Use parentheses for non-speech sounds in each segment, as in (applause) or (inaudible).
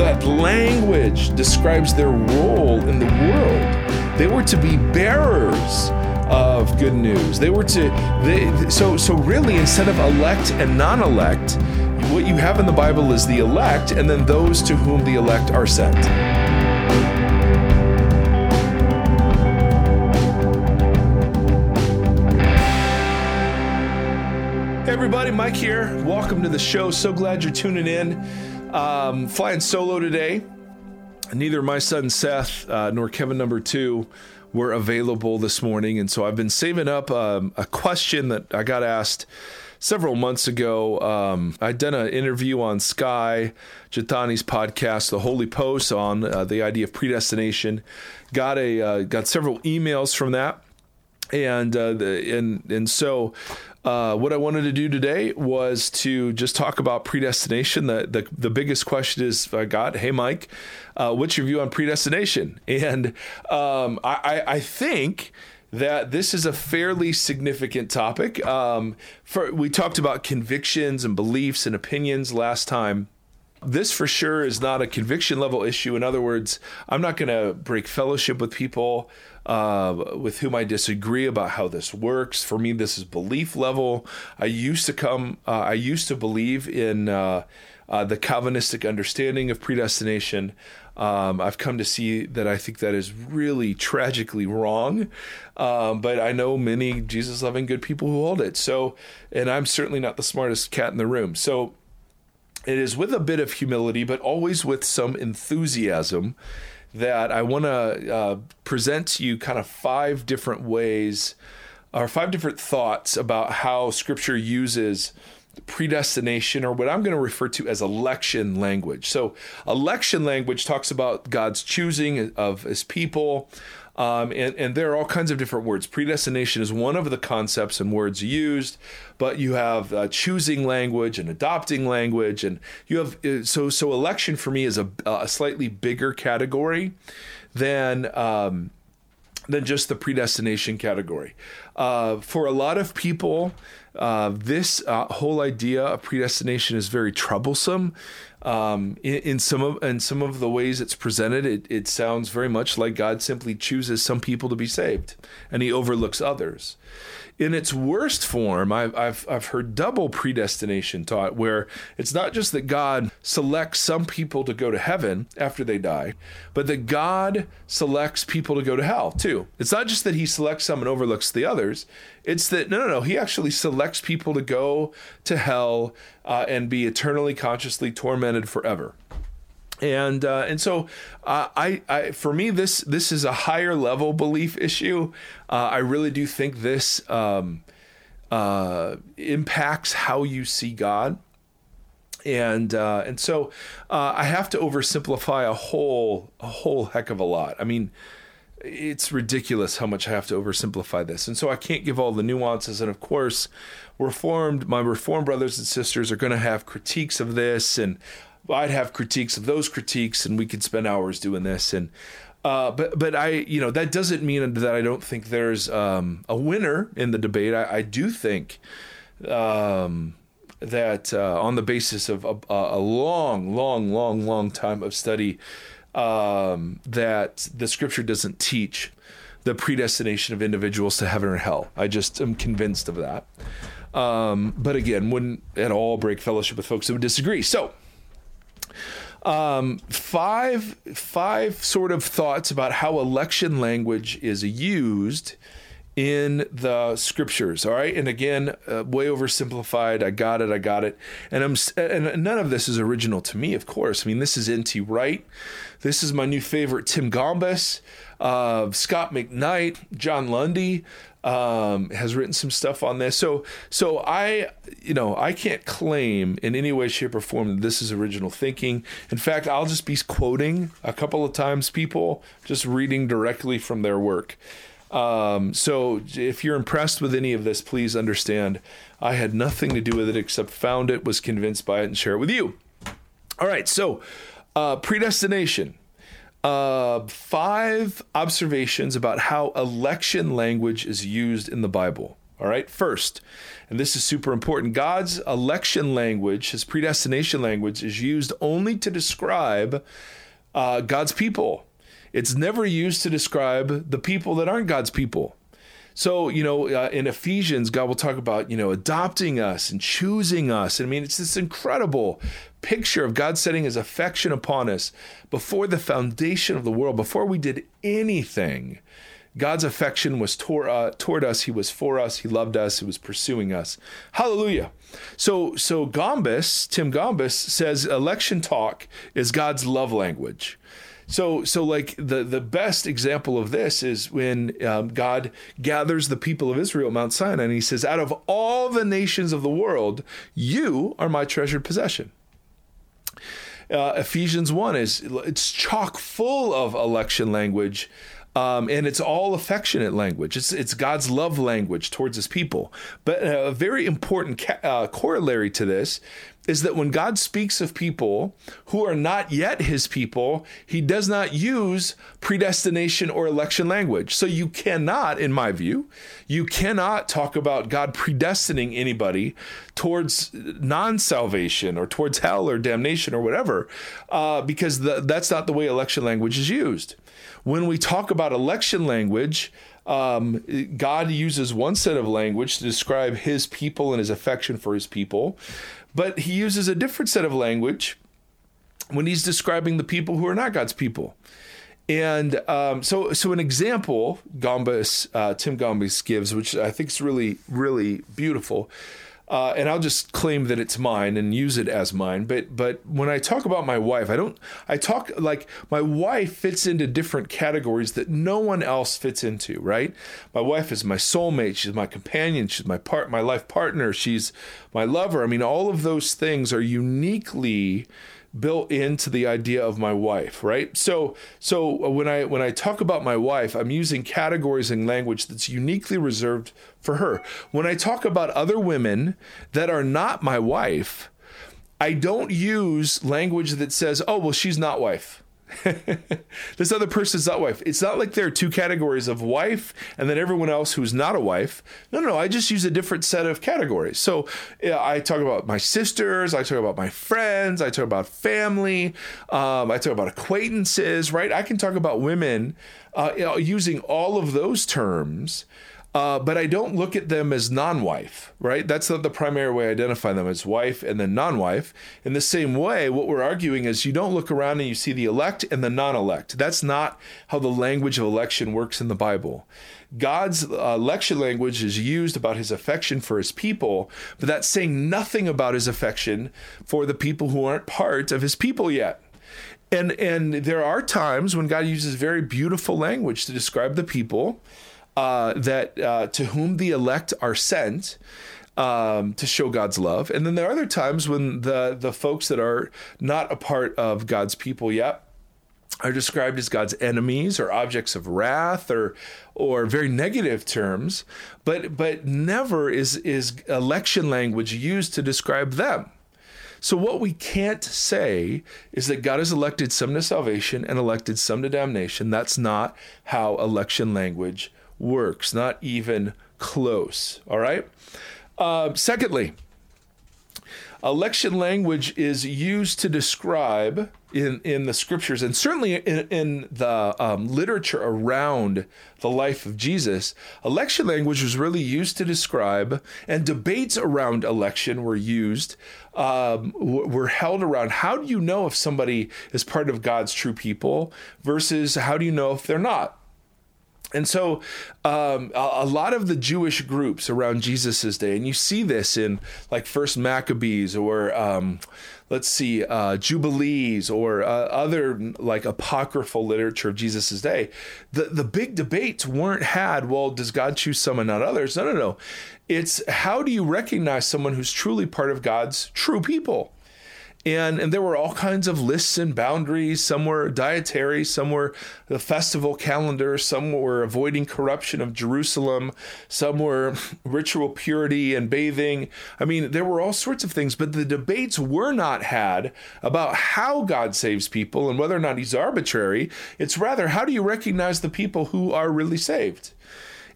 that language describes their role in the world. They were to be bearers of good news. They were to they so so really instead of elect and non-elect, what you have in the Bible is the elect and then those to whom the elect are sent. Everybody, Mike here. Welcome to the show. So glad you're tuning in. Um, flying solo today. Neither my son Seth uh, nor Kevin number two were available this morning, and so I've been saving up um, a question that I got asked several months ago. Um, I'd done an interview on Skye Jethani's podcast, The Holy Post, on uh, the idea of predestination. Got a uh, got several emails from that, and uh, the, and and so uh, what I wanted to do today was to just talk about predestination. The the, the biggest question is I got, hey Mike, uh, what's your view on predestination? (laughs) And um, I, I think that this is a fairly significant topic. Um, for we talked about convictions and beliefs and opinions last time. This for sure is not a conviction level issue. In other words, I'm not going to break fellowship with people uh, with whom I disagree about how this works. For me, this is belief level. I used to come, uh, I used to believe in uh, uh, the Calvinistic understanding of predestination. Um, I've come to see that I think that is really tragically wrong. Um, but I know many Jesus loving good people who hold it. So, and I'm certainly not the smartest cat in the room. So, it is with a bit of humility, but always with some enthusiasm that I want to uh, present to you kind of five different ways or five different thoughts about how Scripture uses predestination or what I'm going to refer to as election language. So, election language talks about God's choosing of his people. Um, and, and there are all kinds of different words. Predestination is one of the concepts and words used, but you have uh, choosing language and adopting language, and you have uh, so so. Election for me is a, a slightly bigger category than um, than just the predestination category. Uh, for a lot of people, uh, this uh, whole idea of predestination is very troublesome. Um, in, in, some of in some of the ways it's presented, it, it sounds very much like God simply chooses some people to be saved, and He overlooks others in its worst form, I've, I've, I've heard double predestination taught, where it's not just that God selects some people to go to heaven after they die, but that God selects people to go to hell too. It's not just that He selects some and overlooks the others. It's that no, no, no. He actually selects people to go to hell uh, and be eternally, consciously tormented forever and uh, and so uh, I, I for me this this is a higher level belief issue. Uh, I really do think this um, uh, impacts how you see God, and uh, and so uh, I have to oversimplify a whole a whole heck of a lot. I mean. It's ridiculous how much I have to oversimplify this. And so I can't give all the nuances. And of course, reformed, my reformed brothers and sisters are going to have critiques of this and I'd have critiques of those critiques, and we could spend hours doing this. And uh, but but I you know that doesn't mean that I don't think there's um, a winner in the debate. I, I do think um, that uh, on the basis of a, a, long, long, long, long time of study, um, that the Scripture doesn't teach the predestination of individuals to heaven or hell. I just am convinced of that. Um, but again, wouldn't at all break fellowship with folks who would disagree. So um, five five sort of thoughts about how election language is used in the scriptures all right and again uh, way oversimplified i got it i got it and i'm and none of this is original to me of course i mean this is nt wright this is my new favorite tim Gombis, uh, scot mcknight john lundy um, has written some stuff on this. So, so I, you know, I can't claim in any way, shape, or form that this is original thinking. In fact, I'll just be quoting a couple of times people, just reading directly from their work. Um, so, if you're impressed with any of this, please understand I had nothing to do with it except found it, was convinced by it, and share it with you. All right, so uh, predestination uh, five observations about how election language is used in the Bible. All right, first, and this is super important God's election language, his predestination language, is used only to describe uh, God's people. It's never used to describe the people that aren't God's people. So, you know, uh, in Ephesians, God will talk about, you know, adopting us and choosing us. I mean, it's this incredible picture of God setting his affection upon us before the foundation of the world, before we did anything. God's affection was toward, uh, toward us. He was for us. He loved us. He was pursuing us. Hallelujah. So, so Gombis, Tim Gombis says election talk is God's love language. So, so like the the best example of this is when um, God gathers the people of Israel at Mount Sinai, and He says, "Out of all the nations of the world, you are my treasured possession." Uh, Ephesians one is it's chock full of election language um, and it's all affectionate language. It's it's God's love language towards His people. But a very important ca- uh, corollary to this is that when God speaks of people who are not yet His people, He does not use predestination or election language. So you cannot, in my view, you cannot talk about God predestining anybody towards non-salvation or towards hell or damnation or whatever, uh, because the, that's not the way election language is used. When we talk about election language, um, God uses one set of language to describe his people and his affection for his people, but he uses a different set of language when he's describing the people who are not God's people. And um, so, so an example Gombis, uh, Tim Gombis gives, which I think is really, really beautiful, uh, and I'll just claim that it's mine and use it as mine. But but when I talk about my wife, I don't. I talk like my wife fits into different categories that no one else fits into. Right? My wife is my soulmate. She's my companion. She's my part, my life partner. She's my lover. I mean, all of those things are uniquely built into the idea of my wife right? So so when i when i talk about my wife i'm using categories and language that's uniquely reserved for her. When i talk about other women that are not my wife i don't use language that says oh well she's not wife (laughs) this other person's not wife. It's not like there are two categories of wife and then everyone else who's not a wife. No, no, no. I just use a different set of categories. So yeah, I talk about my sisters, I talk about my friends, I talk about family, um, I talk about acquaintances, right? I can talk about women uh, using all of those terms uh, but I don't look at them as non wife, right? That's not the primary way I identify them as wife and then non wife. In the same way, what we're arguing is you don't look around and you see the elect and the non elect. That's not how the language of election works in the Bible. God's uh, election language is used about his affection for his people, but that's saying nothing about his affection for the people who aren't part of his people yet. And and there are times when God uses very beautiful language to describe the people uh, that uh, to whom the elect are sent um, to show God's love. And then there are other times when the the folks that are not a part of God's people yet are described as God's enemies or objects of wrath or or very negative terms, but but never is is election language used to describe them. So what we can't say is that God has elected some to salvation and elected some to damnation. That's not how election language works, not even close. All right. Uh, secondly, election language is used to describe in, in the scriptures and certainly in, in the um, literature around the life of Jesus, election language was really used to describe, and debates around election were used, um, were held around how do you know if somebody is part of God's true people versus how do you know if they're not? And so, um, a, a, lot of the Jewish groups around Jesus's day, and you see this in like First Maccabees or um, let's see, uh, Jubilees or uh, other like apocryphal literature of Jesus's day. The the big debates weren't had. Well, does God choose some and not others? No, no, no. It's how do you recognize someone who's truly part of God's true people? And and there were all kinds of lists and boundaries. Some were dietary some were the festival calendar some were avoiding corruption of jerusalem some were (laughs) ritual purity and bathing. I mean there were all sorts of things but the debates were not had about how god saves people and whether or not he's arbitrary. It's rather how do you recognize the people who are really saved?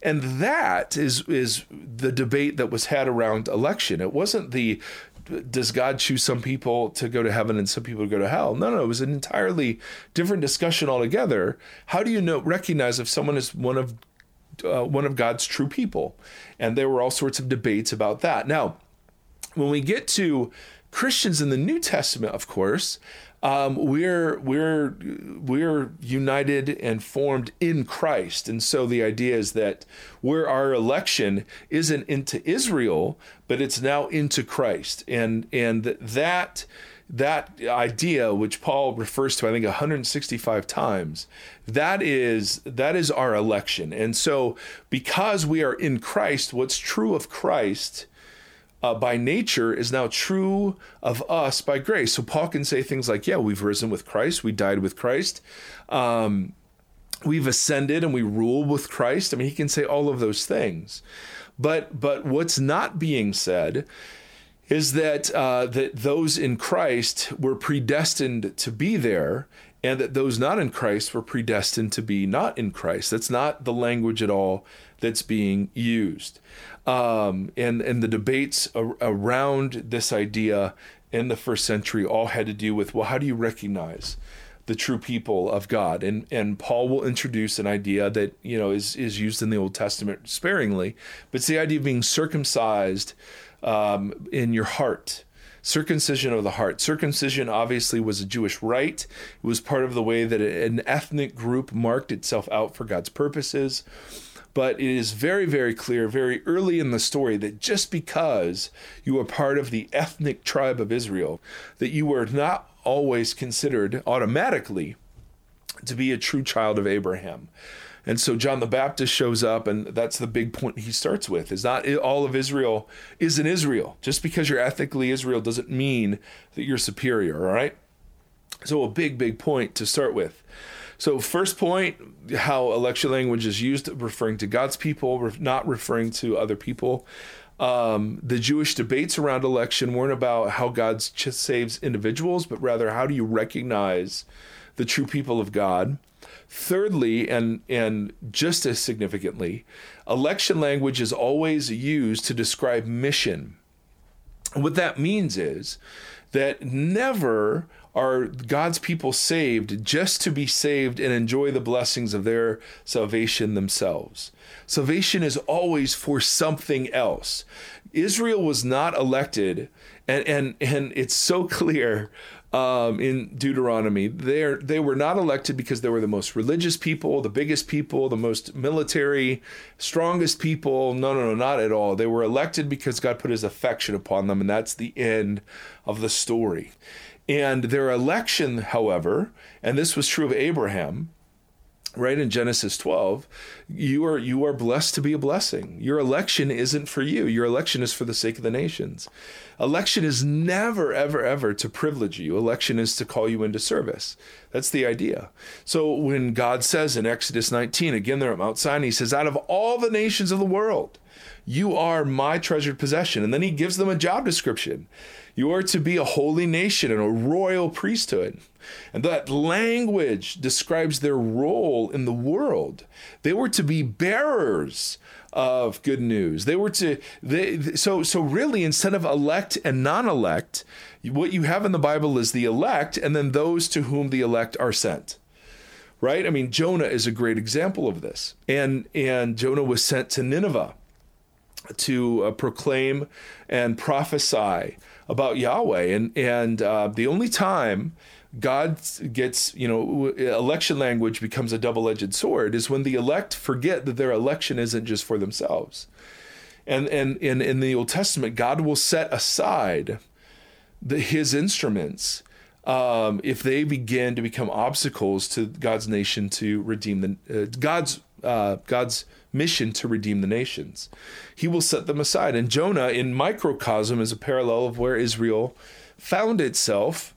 And that is is the debate that was had around election. It wasn't the does God choose some people to go to heaven and some people to go to hell? No, no, it was an entirely different discussion altogether. How do you know recognize if someone is one of uh, one of God's true people? And there were all sorts of debates about that. Now, when we get to Christians in the New Testament, of course, um, we're we're we're united and formed in Christ, and so the idea is that where our election isn't into Israel, but it's now into Christ, and and that that idea, which Paul refers to, I think 165 times, that is that is our election, and so because we are in Christ, what's true of Christ uh, by nature is now true of us by grace. So Paul can say things like, "Yeah, we've risen with Christ, we died with Christ." Um, we've ascended and we rule with Christ. I mean, he can say all of those things. But but what's not being said is that uh, that those in Christ were predestined to be there, and that those not in Christ were predestined to be not in Christ. That's not the language at all that's being used um, and and the debates ar- around this idea in the first century all had to do with well, how do you recognize the true people of God? And and Paul will introduce an idea that you know is is used in the Old Testament sparingly, but it's the idea of being circumcised um, in your heart circumcision of the heart. Circumcision obviously was a Jewish rite. It was part of the way that an ethnic group marked itself out for God's purposes. But it is very, very clear, very early in the story, that just because you are part of the ethnic tribe of Israel, that you were not always considered automatically to be a true child of Abraham. And so John the Baptist shows up, and that's the big point he starts with: is not all of Israel is in Israel. Just because you're ethnically Israel doesn't mean that you're superior. All right. So a big, big point to start with. So, first point how election language is used, referring to God's people, not referring to other people. Um, the Jewish debates around election weren't about how God saves individuals, but rather how do you recognize the true people of God. Thirdly, and and just as significantly, election language is always used to describe mission. what that means is that never are God's people saved just to be saved and enjoy the blessings of their salvation themselves. Salvation is always for something else. Israel was not elected, and and and it's so (laughs) clear um, in Deuteronomy. They they were not elected because they were the most religious people, the biggest people, the most military, strongest people. No, no, no, not at all. They were elected because God put His affection upon them, and that's the end of the story. And their election, however, and this was true of Abraham, right in Genesis 12, you are you are blessed to be a blessing. Your election isn't for you. Your election is for the sake of the nations. Election is never ever ever to privilege you. Election is to call you into service. That's the idea. So when God says in Exodus 19, again there at Mount Sinai, he says, "Out of all the nations of the world, you are my treasured possession." And then he gives them a job description. You are to be a holy nation and a royal priesthood. And that language describes their role in the world. They were to be bearers of good news. They were to they so so really instead of elect and non-elect, what you have in the Bible is the elect and then those to whom the elect are sent. Right? I mean Jonah is a great example of this. And and Jonah was sent to Nineveh to uh, proclaim and prophesy about Yahweh, and and uh, the only time God gets, you know, election language becomes a double edged sword is when the elect forget that their election isn't just for themselves. And, and, and in the Old Testament, God will set aside the, his instruments um, if they begin to become obstacles to God's nation to redeem the uh, God's uh, God's mission to redeem the nations. He will set them aside. And Jonah, in microcosm, is a parallel of where Israel found itself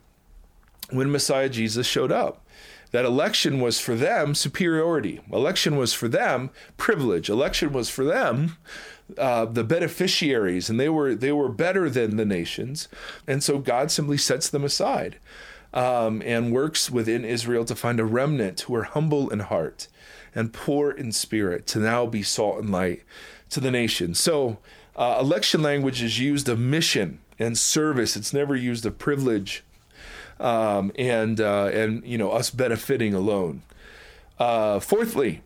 when Messiah Jesus showed up. That election was for them superiority. Election was for them privilege. Election was for them uh, the beneficiaries, and they were they were better than the nations, and so God simply sets them aside. um, and works within Israel to find a remnant who are humble in heart and poor in spirit to now be salt and light to the nation. So, uh, election language is used of mission and service. It's never used of privilege um, and uh, and you know us benefiting alone. Uh, fourthly,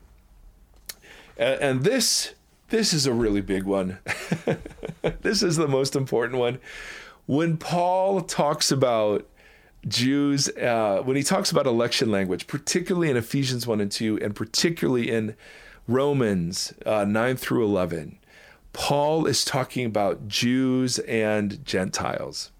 and, and this this is a really big one. (laughs) this is the most important one. When Paul talks about Jews, uh, when he talks about election language, particularly in Ephesians 1 and 2, and particularly in Romans uh, 9 through 11, Paul is talking about Jews and Gentiles.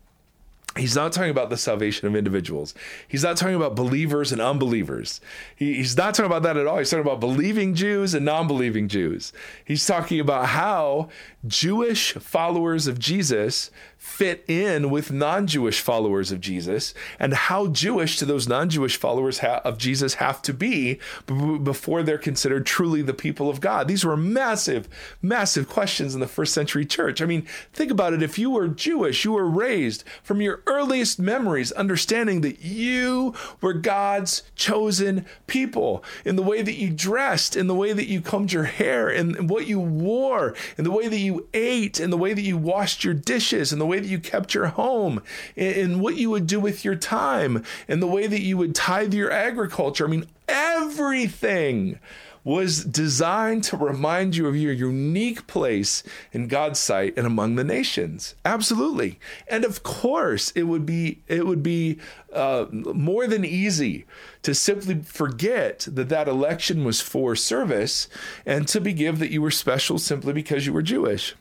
He's not talking about the salvation of individuals. He's not talking about believers and unbelievers. He, he's not talking about that at all. He's talking about believing Jews and non believing Jews. He's talking about how Jewish followers of Jesus fit in with non Jewish followers of Jesus and how Jewish to those non Jewish followers ha- of Jesus have to be b- before they're considered truly the people of God. These were massive, massive questions in the first century church. I mean, think about it. If you were Jewish, you were raised from earliest memories understanding that you were God's chosen people in the way that you dressed, in the way that you combed your hair, in what you wore, in the way that you ate, in the way that you washed your dishes, in the way that you kept your home, in, what you would do with your time, in the way that you would tithe your agriculture. I mean, everything was designed to remind you of your unique place in God's sight and among the nations. Absolutely. And of course, it would be it would be uh, more than easy to simply forget that that election was for service and to give that you were special simply because you were Jewish.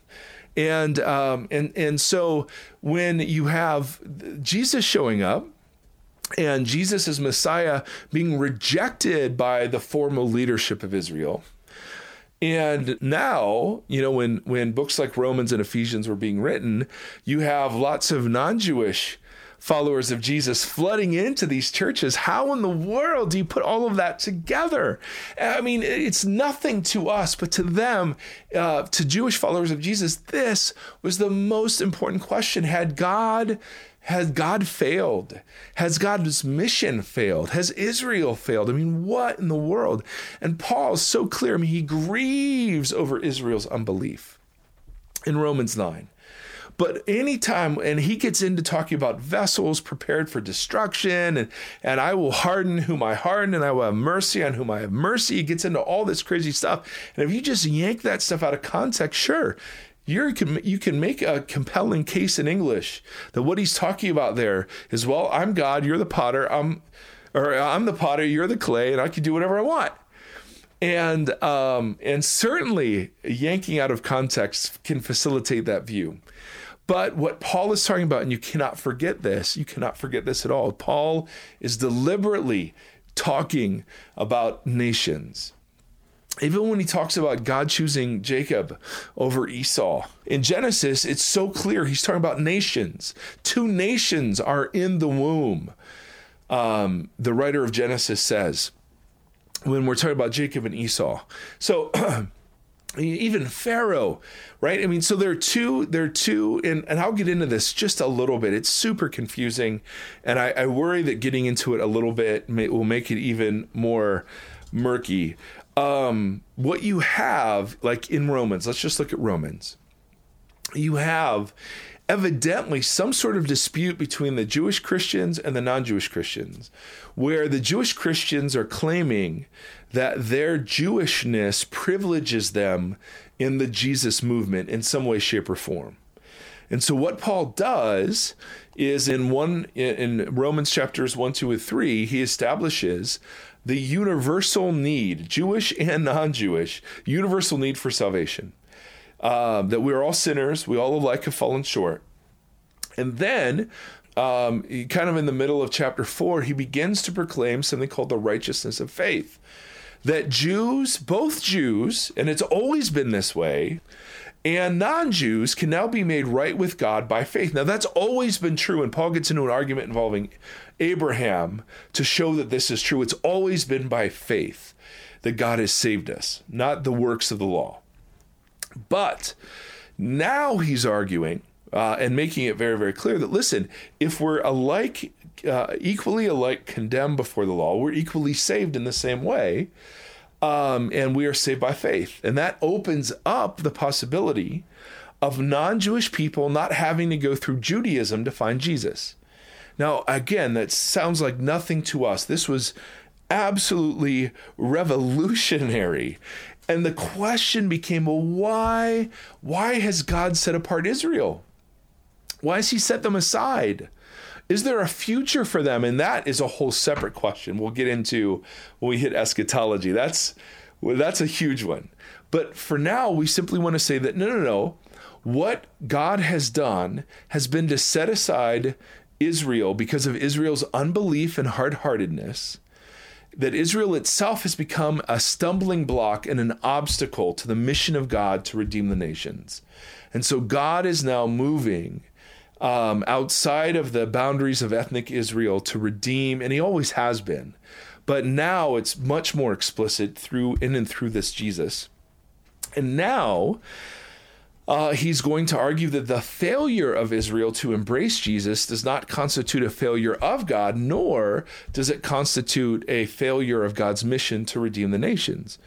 And um, and and so when you have Jesus showing up and Jesus as Messiah being rejected by the formal leadership of Israel. And now, you know, when when books like Romans and Ephesians were being written, you have lots of non-Jewish followers of Jesus flooding into these churches. How in the world do you put all of that together? I mean, it's nothing to us, but to them, uh, to Jewish followers of Jesus, this was the most important question. Had God has God failed? Has God's mission failed? Has Israel failed? I mean, what in the world? And Paul is so clear. I mean, he grieves over Israel's unbelief in Romans 9. But anytime, and he gets into talking about vessels prepared for destruction, and, and I will harden whom I harden, and I will have mercy on whom I have mercy. He gets into all this crazy stuff. And if you just yank that stuff out of context, sure, you can you can make a compelling case in English that what he's talking about there is well, I'm God, you're the potter, I'm or I'm the potter, you're the clay, and I can do whatever I want and um, and certainly yanking out of context can facilitate that view. But what Paul is talking about, and you cannot forget this, you cannot forget this at all. Paul is deliberately talking about nations. Even when he talks about God choosing Jacob over Esau in Genesis, it's so clear he's talking about nations. Two nations are in the womb. Um, the writer of Genesis says when we're talking about Jacob and Esau. So (clears throat) even Pharaoh, right? I mean, so there are two, there are two, and, and I'll get into this just a little bit. It's super confusing, and I, I worry that getting into it a little bit may, will make it even more murky. Um, what you have, like in Romans, let's just look at Romans. You have evidently some sort of dispute between the Jewish Christians and the non Jewish Christians, where the Jewish Christians are claiming that their Jewishness privileges them in the Jesus movement in some way, shape, or form. And so what Paul does is in one in Romans chapters 1, 2, and 3, he establishes the universal need, Jewish and non-Jewish, universal need for salvation. Uh, that we're all sinners, we all alike have fallen short. And then um, kind of in the middle of chapter four, he begins to proclaim something called the righteousness of faith that Jews, both Jews, and it's always been this way, and non Jews can now be made right with God by faith. Now, that's always been true, and Paul gets into an argument involving Abraham to show that this is true. It's always been by faith that God has saved us, not the works of the law. But now he's arguing uh, and making it very, very clear that listen, if we're alike, uh, equally alike condemned before the law, we're equally saved in the same way. Um, and we are saved by faith. And that opens up the possibility of non Jewish people not having to go through Judaism to find Jesus. Now, again, that sounds like nothing to us. This was absolutely revolutionary. And the question became, well, why, why has God set apart Israel? Why has he set them aside? Is there a future for them? And that is a whole separate question we'll get into when we hit eschatology. That's well, that's a huge one. But for now, we simply want to say that no, no, no. What God has done has been to set aside Israel because of Israel's unbelief and hard heartedness. That Israel itself has become a stumbling block and an obstacle to the mission of God to redeem the nations. And so God is now moving um, outside of the boundaries of ethnic Israel to redeem, and he always has been. But now it's much more explicit through in and through this Jesus. And now uh, he's going to argue that the failure of Israel to embrace Jesus does not constitute a failure of God, nor does it constitute a failure of God's mission to redeem the nations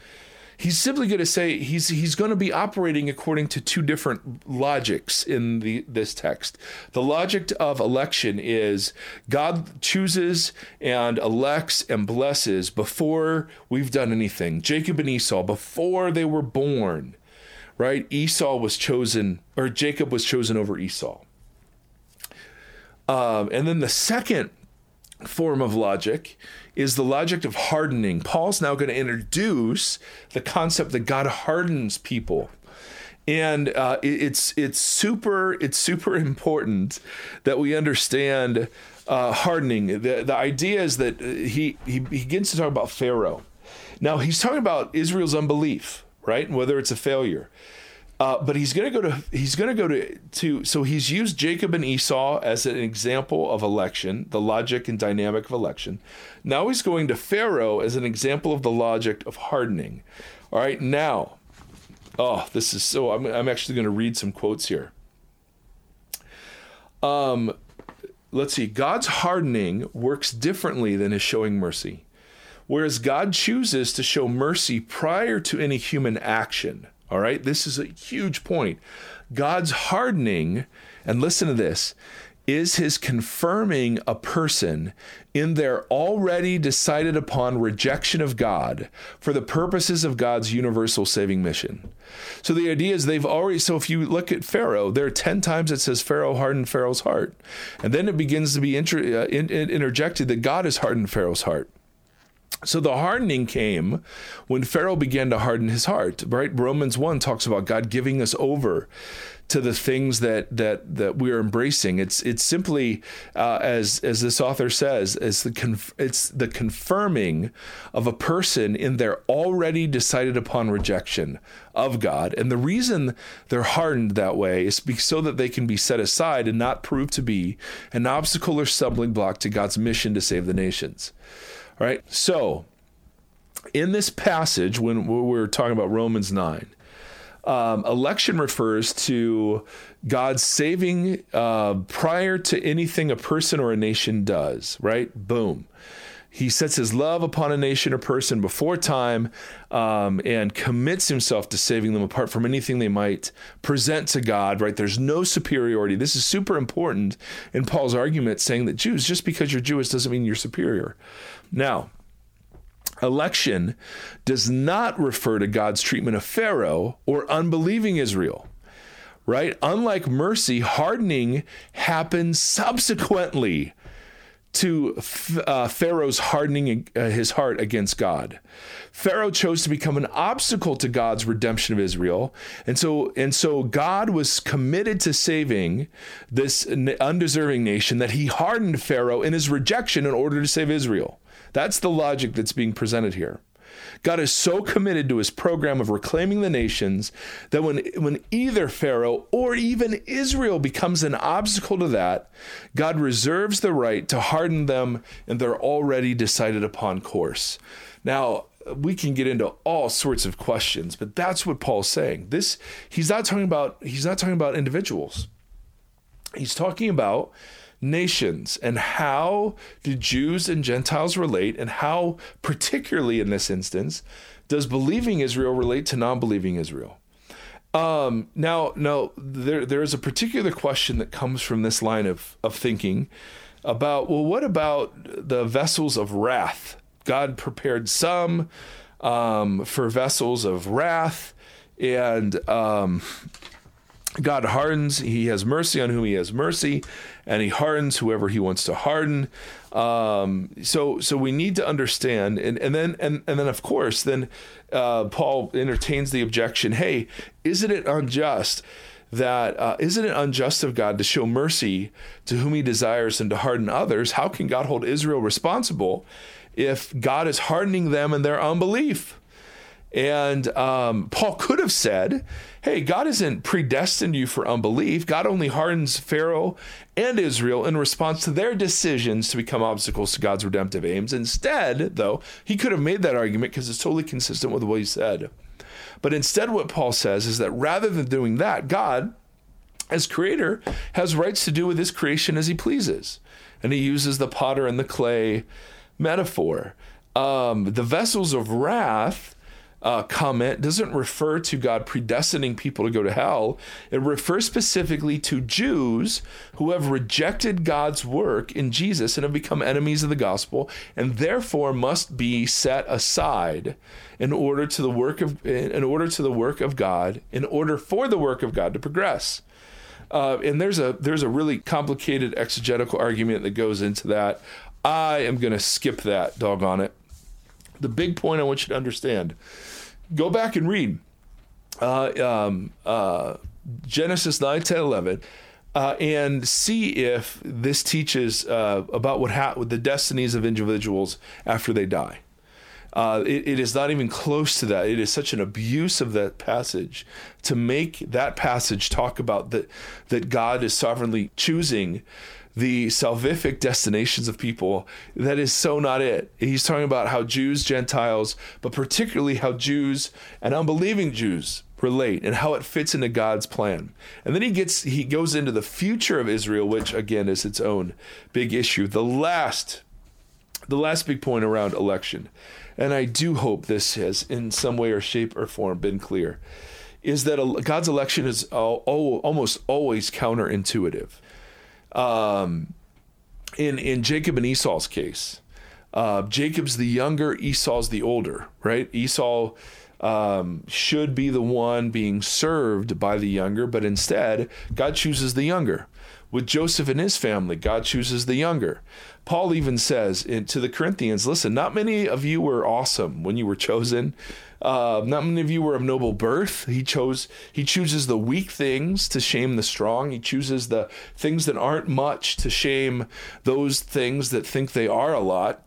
he's simply going to say he's he's going to be operating according to two different logics in the this text. The logic of election is God chooses and elects and blesses before we've done anything. Jacob and Esau before they were born, right? Esau was chosen or Jacob was chosen over Esau. Um, and then the second form of logic is the logic of hardening. Paul's now going to introduce the concept that God hardens people. And uh, it's it's super it's super important that we understand uh, hardening. The the idea is that he, he he begins to talk about Pharaoh. Now he's talking about Israel's unbelief, right? Whether it's a failure. Uh, but he's going to go to he's going to go to to so he's used Jacob and Esau as an example of election, the logic and dynamic of election. Now he's going to Pharaoh as an example of the logic of hardening. All right, now, oh, this is so. I'm I'm actually going to read some quotes here. Um, let's see. God's hardening works differently than his showing mercy, whereas God chooses to show mercy prior to any human action. All right, this is a huge point. God's hardening, and listen to this, is his confirming a person in their already decided upon rejection of God for the purposes of God's universal saving mission. So the idea is they've already, so if you look at Pharaoh, there are 10 times it says Pharaoh hardened Pharaoh's heart. And then it begins to be inter, uh, in, in, interjected that God has hardened Pharaoh's heart. So the hardening came when Pharaoh began to harden his heart. Right? Romans 1 talks about God giving us over to the things that that that we are embracing. It's it's simply uh, as as this author says, it's the conf- it's the confirming of a person in their already decided upon rejection of God. And the reason they're hardened that way is so that they can be set aside and not prove to be an obstacle or stumbling block to God's mission to save the nations. All right. So, in this passage, when we're talking about Romans 9, um, election refers to God saving uh, prior to anything a person or a nation does, right? Boom. He sets his love upon a nation or person before time um, and commits himself to saving them apart from anything they might present to God, right? There's no superiority. This is super important in Paul's argument, saying that Jews, just because you're Jewish doesn't mean you're superior. Now, election does not refer to God's treatment of Pharaoh or unbelieving Israel right? Unlike mercy, hardening happens subsequently to uh, Pharaoh's hardening uh, his heart against God. Pharaoh chose to become an obstacle to God's redemption of Israel, and so and so God was committed to saving this undeserving nation that he hardened Pharaoh in his rejection in order to save Israel. That's the logic that's being presented here. God is so committed to his program of reclaiming the nations that when, when either Pharaoh or even Israel becomes an obstacle to that, God reserves the right to harden them in their already decided upon course. Now, we can get into all sorts of questions, but that's what Paul's saying. This he's not talking about he's not talking about individuals. He's talking about nations and how do Jews and Gentiles relate, and how, particularly in this instance, does believing Israel relate to non believing Israel? Um, now, now there there is a particular question that comes from this line of of thinking about well, what about the vessels of wrath? God prepared some um, for vessels of wrath, and um, God hardens, he has mercy on whom he has mercy, and he hardens whoever he wants to harden. Um, so so we need to understand, and, and then and, and then of course, then uh, Paul entertains the objection, hey, isn't it unjust? that uh, not it unjust of God to show mercy to whom he desires and to harden others? How can God hold Israel responsible if God is hardening them in their unbelief? And um, Paul could have said, hey, God isn't predestined you for unbelief. God only hardens Pharaoh and Israel in response to their decisions to become obstacles to God's redemptive aims. Instead, though, he could have made that argument because it's totally consistent with what he said. But instead, what Paul says is that rather than doing that, God, as creator, has rights to do with his creation as he pleases. And he uses the potter and the clay metaphor. Um, the vessels of wrath uh, comment doesn't refer to God predestining people to go to hell. It refers specifically to Jews who have rejected God's work in Jesus and have become enemies of the gospel and therefore must be set aside in order to the work of in order to the work of God, in order for the work of God to progress. Uh, and there's a there's a really complicated exegetical argument that goes into that. I am going to skip that, doggone it. The big point I want you to understand go back and read uh, um, uh, Genesis 9, 10, 11. Uh, and see if this teaches uh, about what ha- the destinies of individuals after they die. Uh, it, it is not even close to that. It is such an abuse of that passage to make that passage talk about that that God is sovereignly choosing the salvific destinations of people. That is so not it. He's talking about how Jews, Gentiles, but particularly how Jews and unbelieving Jews relate and how it fits into God's plan. And then he gets he goes into the future of Israel, which again is its own big issue. The last the last big point around election, and I do hope this has in some way or shape or form been clear, is that God's election is almost always counterintuitive um, in in Jacob and Esau's case, uh, Jacob's the younger, Esau's the older, right? Esau um, should be the one being served by the younger, but instead, God chooses the younger. With Joseph and his family, God chooses the younger. Paul even says in, to the Corinthians, listen, not many of you were awesome when you were chosen. Uh, not many of you were of noble birth. He chose. He chooses the weak things to shame the strong. He chooses the things that aren't much to shame those things that think they are a lot.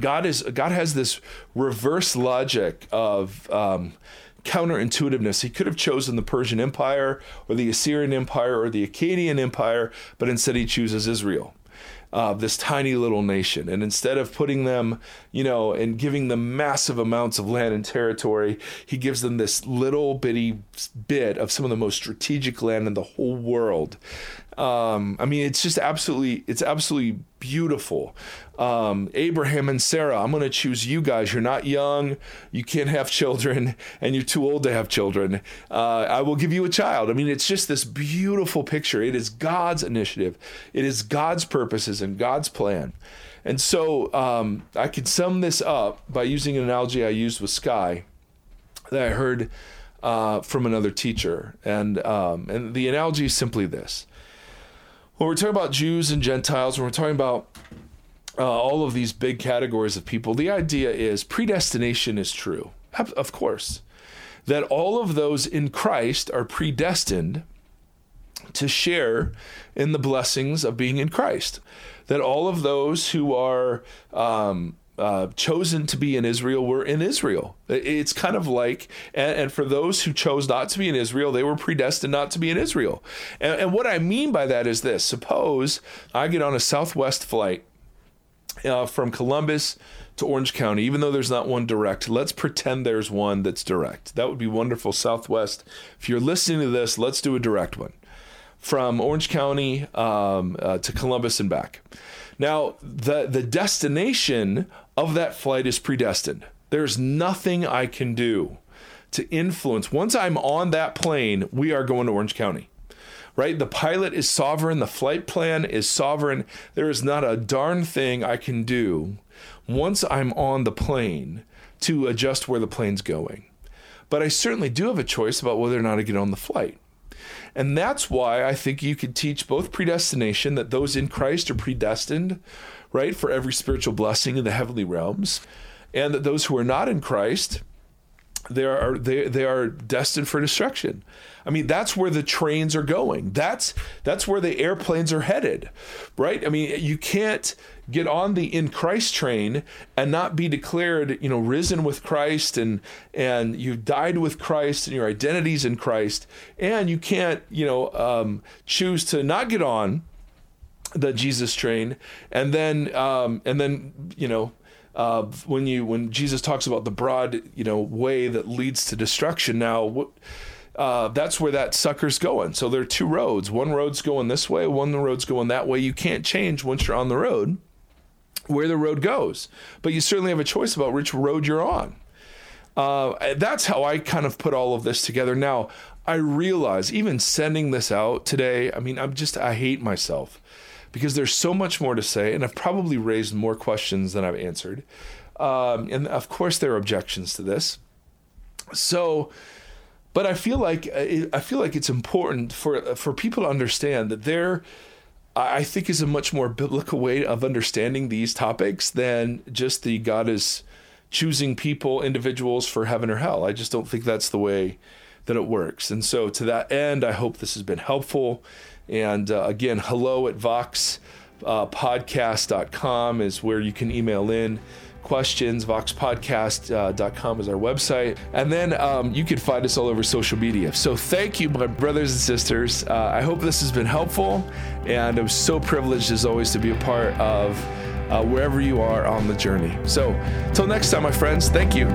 God is. God has this reverse logic of. Um, counterintuitiveness. He could have chosen the Persian Empire or the Assyrian Empire or the Akkadian Empire, but instead he chooses Israel uh, this tiny little nation. And instead of putting them, you know, and giving them massive amounts of land and territory, he gives them this little bitty bit of some of the most strategic land in the whole world. Um, I mean, it's just absolutely, it's absolutely beautiful. Um, Abraham and Sarah, I'm going to choose you guys. You're not young, you can't have children, and you're too old to have children. Uh, I will give you a child. I mean, it's just this beautiful picture. It is God's initiative, it is God's purposes and God's plan. And so um, I could sum this up by using an analogy I used with Skye that I heard uh, from another teacher. And, um, and the analogy is simply this when we're talking about Jews and Gentiles, when we're talking about uh, all of these big categories of people, the idea is predestination is true. Of course. That all of those in Christ are predestined to share in the blessings of being in Christ. That all of those who are um, uh, chosen to be in Israel were in Israel. It's kind of like, and, and, for those who chose not to be in Israel, they were predestined not to be in Israel. And, and what I mean by that is this suppose I get on a Southwest flight uh, from Columbus to Orange County, even though there's not one direct, let's pretend there's one that's direct. That would be wonderful, Southwest. If you're listening to this, let's do a direct one. From Orange County um, uh, to Columbus and back. Now, the, the destination of that flight is predestined. There's nothing I can do to influence. Once I'm on that plane, we are going to Orange County. Right? The pilot is sovereign, the flight plan is sovereign. There is not a darn thing I can do once I'm on the plane to adjust where the plane's going. But I certainly do have a choice about whether or not I get on the flight. And that's why I think you could teach both predestination, that those in Christ are predestined, right, for every spiritual blessing in the heavenly realms, and that those who are not in Christ, they are they they are destined for destruction. I mean, that's where the trains are going. That's that's where the airplanes are headed, right? I mean, you can't get on the in Christ train and not be declared, you know, risen with Christ and and you've died with Christ and your identity's in Christ, and you can't, you know, um, choose to not get on the Jesus train, and then um, and then you know. Uh, when you when Jesus talks about the broad you know way that leads to destruction now uh, that's where that sucker's going. So there are two roads. One road's going this way, one road's going that way. You can't change once you're on the road where the road goes, but you certainly have a choice about which road you're on. Uh, that's how I kind of put all of this together. Now, I realize even sending this out today, I mean, I'm just, I hate myself because there's so much more to say, and I've probably raised more questions than I've answered. Um, and of course, there are objections to this. So, but I feel like uh, I feel like it's important for for people to understand that there I think is a much more biblical way of understanding these topics than just the God is choosing people individuals for heaven or hell. I just don't think that's the way that it works. And so to that end, I hope this has been helpful. And uh, again, hello at voxpodcast.com uh, is where you can email in questions. VoxPodcast.com is our website. And then um, you can find us all over social media. So thank you, my brothers and sisters. Uh, I hope this has been helpful. And I'm so privileged, as always, to be a part of uh, wherever you are on the journey. So until next time, my friends, thank you.